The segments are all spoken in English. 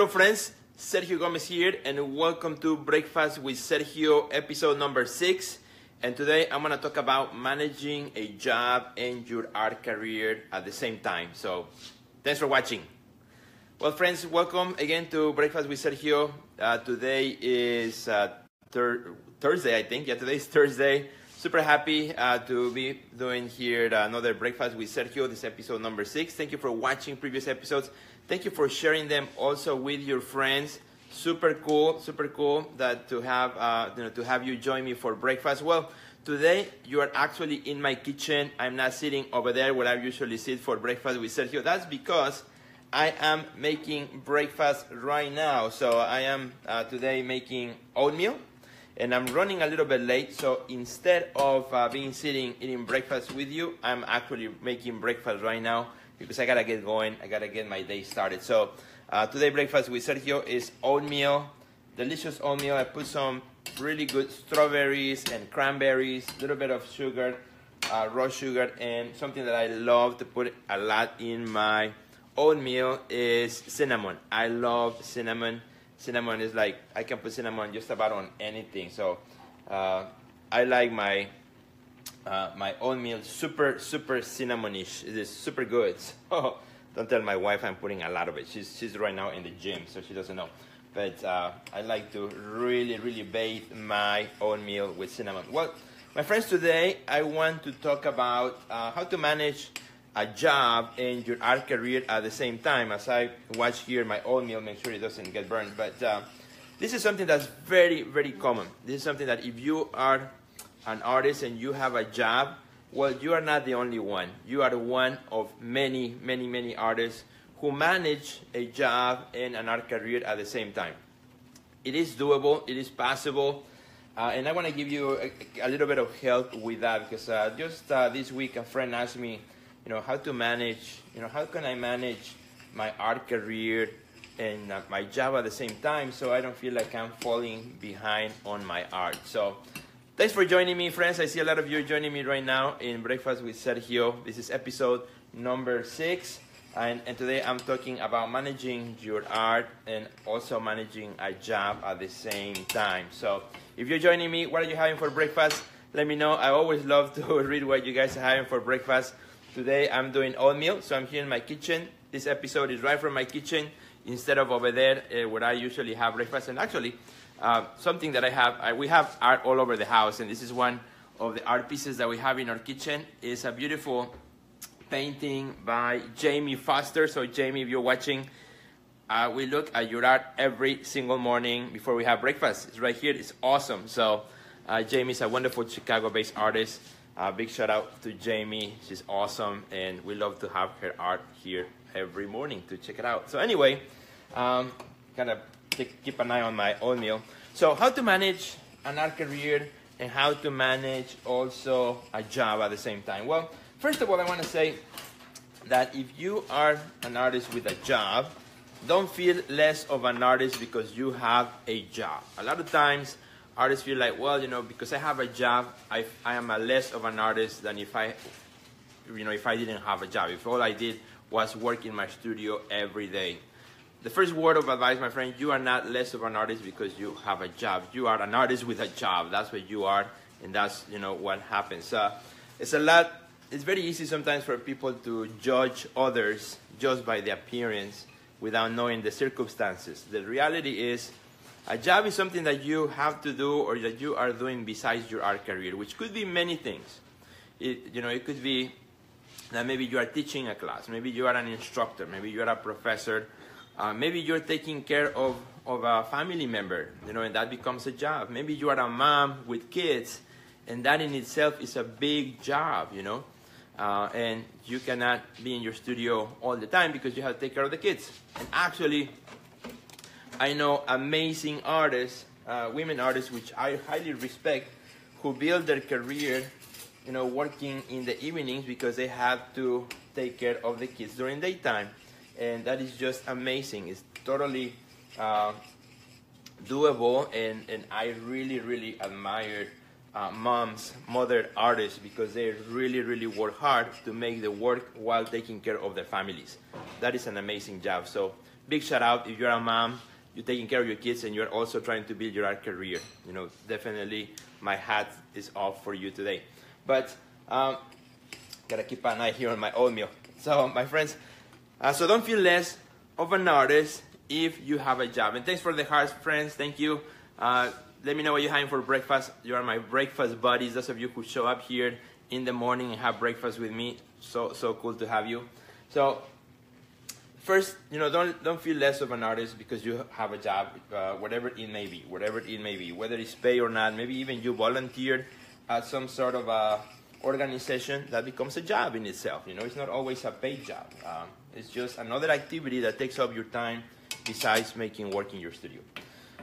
Hello, friends. Sergio Gomez here, and welcome to Breakfast with Sergio, episode number six. And today I'm going to talk about managing a job and your art career at the same time. So, thanks for watching. Well, friends, welcome again to Breakfast with Sergio. Uh, today is uh, thir- Thursday, I think. Yeah, today is Thursday. Super happy uh, to be doing here another Breakfast with Sergio. This episode number six. Thank you for watching previous episodes. Thank you for sharing them also with your friends. Super cool, super cool that to have uh, you know to have you join me for breakfast. Well, today you are actually in my kitchen. I'm not sitting over there where I usually sit for breakfast with Sergio. That's because I am making breakfast right now. So I am uh, today making oatmeal and I'm running a little bit late. So instead of uh, being sitting eating breakfast with you, I'm actually making breakfast right now because I gotta get going. I gotta get my day started. So uh, today breakfast with Sergio is oatmeal, delicious oatmeal. I put some really good strawberries and cranberries, a little bit of sugar, uh, raw sugar, and something that I love to put a lot in my oatmeal is cinnamon. I love cinnamon cinnamon is like I can put cinnamon just about on anything. So uh, I like my uh, my oatmeal super super cinnamonish. It is super good. So don't tell my wife I'm putting a lot of it. She's she's right now in the gym, so she doesn't know. But uh, I like to really really bathe my oatmeal with cinnamon. Well, my friends, today I want to talk about uh, how to manage a job and your art career at the same time. As I watch here my oatmeal, make sure it doesn't get burned. But uh, this is something that's very, very common. This is something that if you are an artist and you have a job, well, you are not the only one. You are one of many, many, many artists who manage a job and an art career at the same time. It is doable, it is possible. Uh, and I want to give you a, a, little bit of help with that because uh, just uh, this week a friend asked me, you know, how to manage, you know, how can I manage my art career and uh, my job at the same time so I don't feel like I'm falling behind on my art. So thanks for joining me, friends. I see a lot of you joining me right now in Breakfast with Sergio. This is episode number six. And, and today I'm talking about managing your art and also managing a job at the same time. So if you're joining me, what are you having for breakfast? Let me know. I always love to read what you guys are having for breakfast. Today I'm doing oatmeal, so I'm here in my kitchen. This episode is right from my kitchen instead of over there uh, where I usually have breakfast. And actually, uh, something that I have, I, we have art all over the house, and this is one of the art pieces that we have in our kitchen. It's a beautiful painting by Jamie Foster. So Jamie, if you're watching, uh, we look at your art every single morning before we have breakfast. It's right here. It's awesome. So uh, Jamie is a wonderful Chicago-based artist. Uh, big shout out to Jamie. She's awesome, and we love to have her art here every morning to check it out. So anyway, um, kind of keep an eye on my oatmeal. So how to manage an art career and how to manage also a job at the same time. Well, first of all, I want to say that if you are an artist with a job, don't feel less of an artist because you have a job. A lot of times, artists feel like, well, you know, because I have a job, I, I am a less of an artist than if I, you know, if I didn't have a job. If all I did was work in my studio every day. The first word of advice, my friend, you are not less of an artist because you have a job. You are an artist with a job. That's what you are, and that's, you know, what happens. Uh, it's a lot, it's very easy sometimes for people to judge others just by the appearance without knowing the circumstances. The reality is, a job is something that you have to do or that you are doing besides your art career, which could be many things. It, you know, it could be that maybe you are teaching a class, maybe you are an instructor, maybe you are a professor, uh, maybe you're taking care of, of a family member, you know, and that becomes a job. Maybe you are a mom with kids, and that in itself is a big job, you know. Uh, and you cannot be in your studio all the time because you have to take care of the kids. And actually, I know amazing artists, uh, women artists, which I highly respect, who build their career, you know, working in the evenings because they have to take care of the kids during daytime, and that is just amazing. It's totally uh, doable, and and I really really admire. Uh, moms, mother artists, because they really, really work hard to make the work while taking care of their families. That is an amazing job. So big shout out if you're a mom, you're taking care of your kids, and you're also trying to build your art career. You know, definitely my hat is off for you today. But um, gotta keep an eye here on my oatmeal. So, my friends, uh, so don't feel less of an artist if you have a job. And thanks for the hearts, friends. Thank you. Uh, let me know what you're having for breakfast. You are my breakfast buddies. Those of you who show up here in the morning and have breakfast with me. So so cool to have you. So first, you know, don't don't feel less of an artist because you have a job, uh, whatever it may be, whatever it may be, whether it's pay or not. Maybe even you volunteered at some sort of a organization that becomes a job in itself. You know, it's not always a paid job. Um, it's just another activity that takes up your time besides making work in your studio.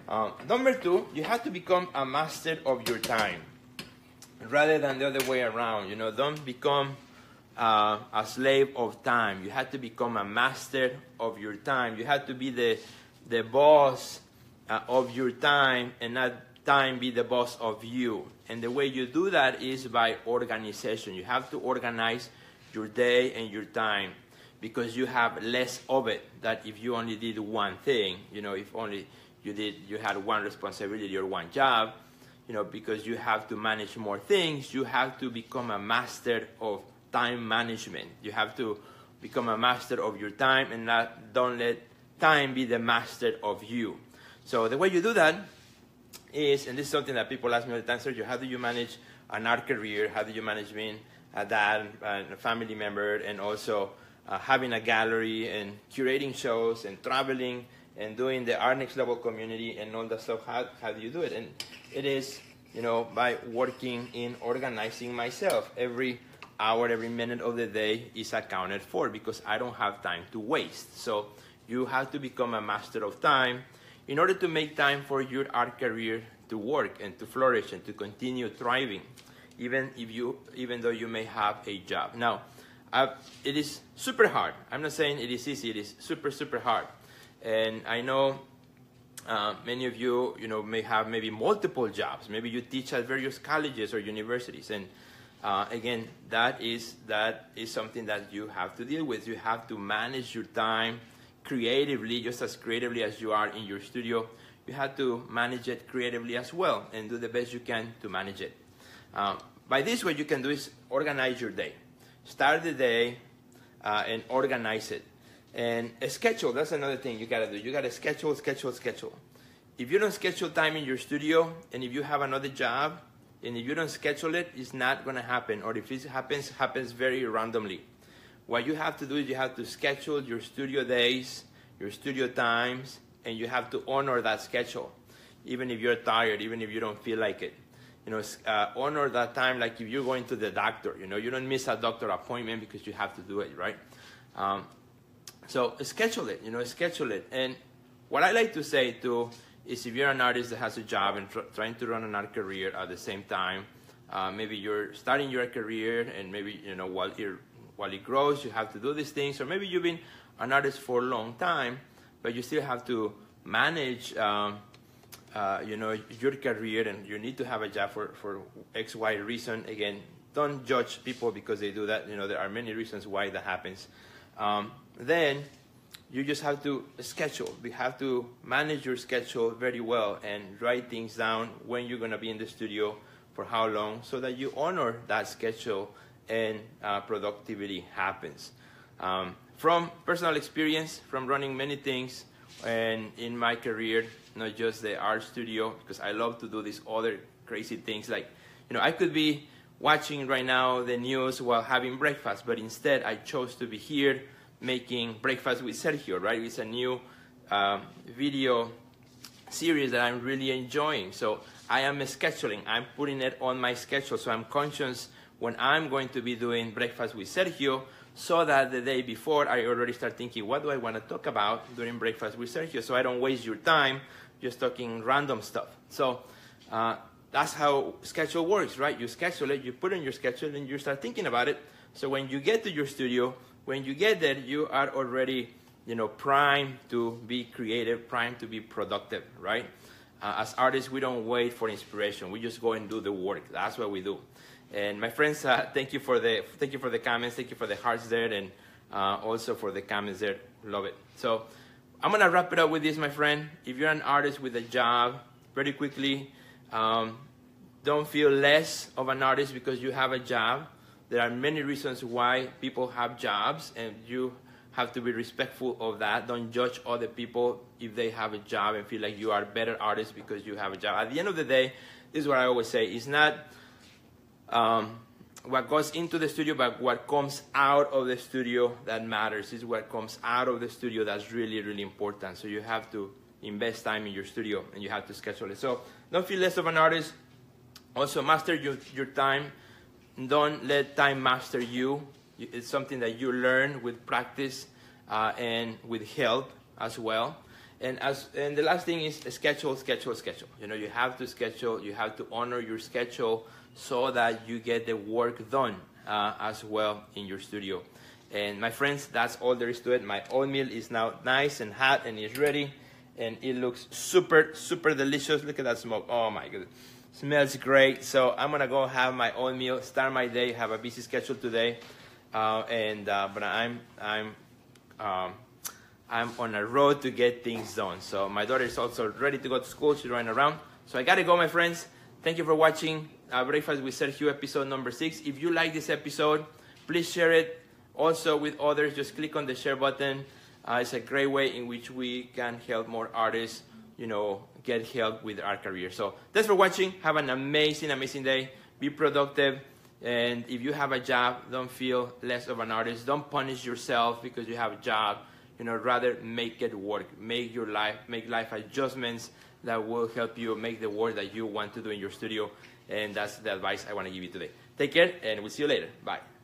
Um, number two, you have to become a master of your time rather than the other way around. You know, don't become uh, a slave of time. You have to become a master of your time. You have to be the, the boss uh, of your time and not time be the boss of you. And the way you do that is by organization. You have to organize your day and your time because you have less of it that if you only did one thing. You know, if only you did you had one responsibility or one job, you know, because you have to manage more things, you have to become a master of time management. You have to become a master of your time and not don't let time be the master of you. So the way you do that is, and this is something that people ask me all the time, Sergio, how do you manage an art career? How do you manage being a dad a family member and also uh, having a gallery and curating shows and traveling and doing the art next level community and all that stuff how, how do you do it? And it is you know by working in organizing myself. Every hour every minute of the day is accounted for because i don't have time to waste. So you have to become a master of time in order to make time for your art career to work and to flourish and to continue thriving even if you even though you may have a job. Now uh, it is super hard i'm not saying it is easy it is super super hard and I know uh, many of you, you know, may have maybe multiple jobs. Maybe you teach at various colleges or universities, and uh, again, that is that is something that you have to deal with. You have to manage your time creatively, just as creatively as you are in your studio. You have to manage it creatively as well, and do the best you can to manage it. Uh, by this, what you can do is organize your day. Start the day uh, and organize it. And a schedule, that's another thing you gotta do. You gotta schedule, schedule, schedule. If you don't schedule time in your studio, and if you have another job, and if you don't schedule it, it's not gonna happen. Or if it happens, happens very randomly. What you have to do is you have to schedule your studio days, your studio times, and you have to honor that schedule, even if you're tired, even if you don't feel like it. You know, uh, honor that time like if you're going to the doctor. You know, you don't miss a doctor appointment because you have to do it, right? Um, so schedule it, you know, schedule it. And what I like to say too is if you're an artist that has a job and tr- trying to run an art career at the same time, uh, maybe you're starting your career and maybe, you know, while, it while it grows, you have to do these things. Or maybe you've been an artist for a long time, but you still have to manage, um, uh, you know, your career and you need to have a job for, for X, Y reason. Again, don't judge people because they do that. You know, there are many reasons why that happens. Um, then you just have to schedule. You have to manage your schedule very well and write things down when you're going to be in the studio for how long so that you honor that schedule and uh, productivity happens. Um, from personal experience, from running many things, and in my career, not just the art studio, because I love to do these other crazy things. Like, you know, I could be watching right now the news while having breakfast, but instead I chose to be here making breakfast with Sergio, right? It's a new um, video series that I'm really enjoying. So I am scheduling, I'm putting it on my schedule. So I'm conscious when I'm going to be doing breakfast with Sergio so that the day before I already start thinking, what do I want to talk about during breakfast with Sergio? So I don't waste your time just talking random stuff. So uh, that's how schedule works, right? You schedule it, you put in your schedule, and you start thinking about it. So when you get to your studio, when you get there, you are already, you know, primed to be creative, primed to be productive, right? Uh, as artists, we don't wait for inspiration. We just go and do the work. That's what we do. And my friends, uh, thank you for the thank you for the comments. Thank you for the hearts there, and uh, also for the comments there. Love it. So, I'm gonna wrap it up with this, my friend. If you're an artist with a job, very quickly, um, don't feel less of an artist because you have a job. There are many reasons why people have jobs, and you have to be respectful of that. Don't judge other people if they have a job and feel like you are a better artist because you have a job. At the end of the day, this is what I always say: it's not um, what goes into the studio, but what comes out of the studio that matters. Is what comes out of the studio that's really, really important. So you have to invest time in your studio and you have to schedule it. So don't feel less of an artist. Also, master your, your time. Don't let time master you. It's something that you learn with practice uh, and with help as well. And as and the last thing is schedule, schedule, schedule. You know, you have to schedule. You have to honor your schedule so that you get the work done uh, as well in your studio. And my friends, that's all there is to it. My oatmeal is now nice and hot and is ready, and it looks super, super delicious. Look at that smoke. Oh my goodness. Smells great. So I'm gonna go have my oatmeal, start my day, have a busy schedule today. Uh, and uh, but I'm I'm um, I'm on a road to get things done. So my daughter is also ready to go to school. She's running around. So I gotta go, my friends. Thank you for watching uh, Breakfast with Sergio episode number six. If you like this episode, please share it also with others. Just click on the share button. Uh, it's a great way in which we can help more artists, you know, get help with our career. So thanks for watching. Have an amazing, amazing day. Be productive. And if you have a job, don't feel less of an artist. Don't punish yourself because you have a job. You know, rather make it work. Make your life, make life adjustments that will help you make the work that you want to do in your studio. And that's the advice I want to give you today. Take care, and we'll see you later. Bye.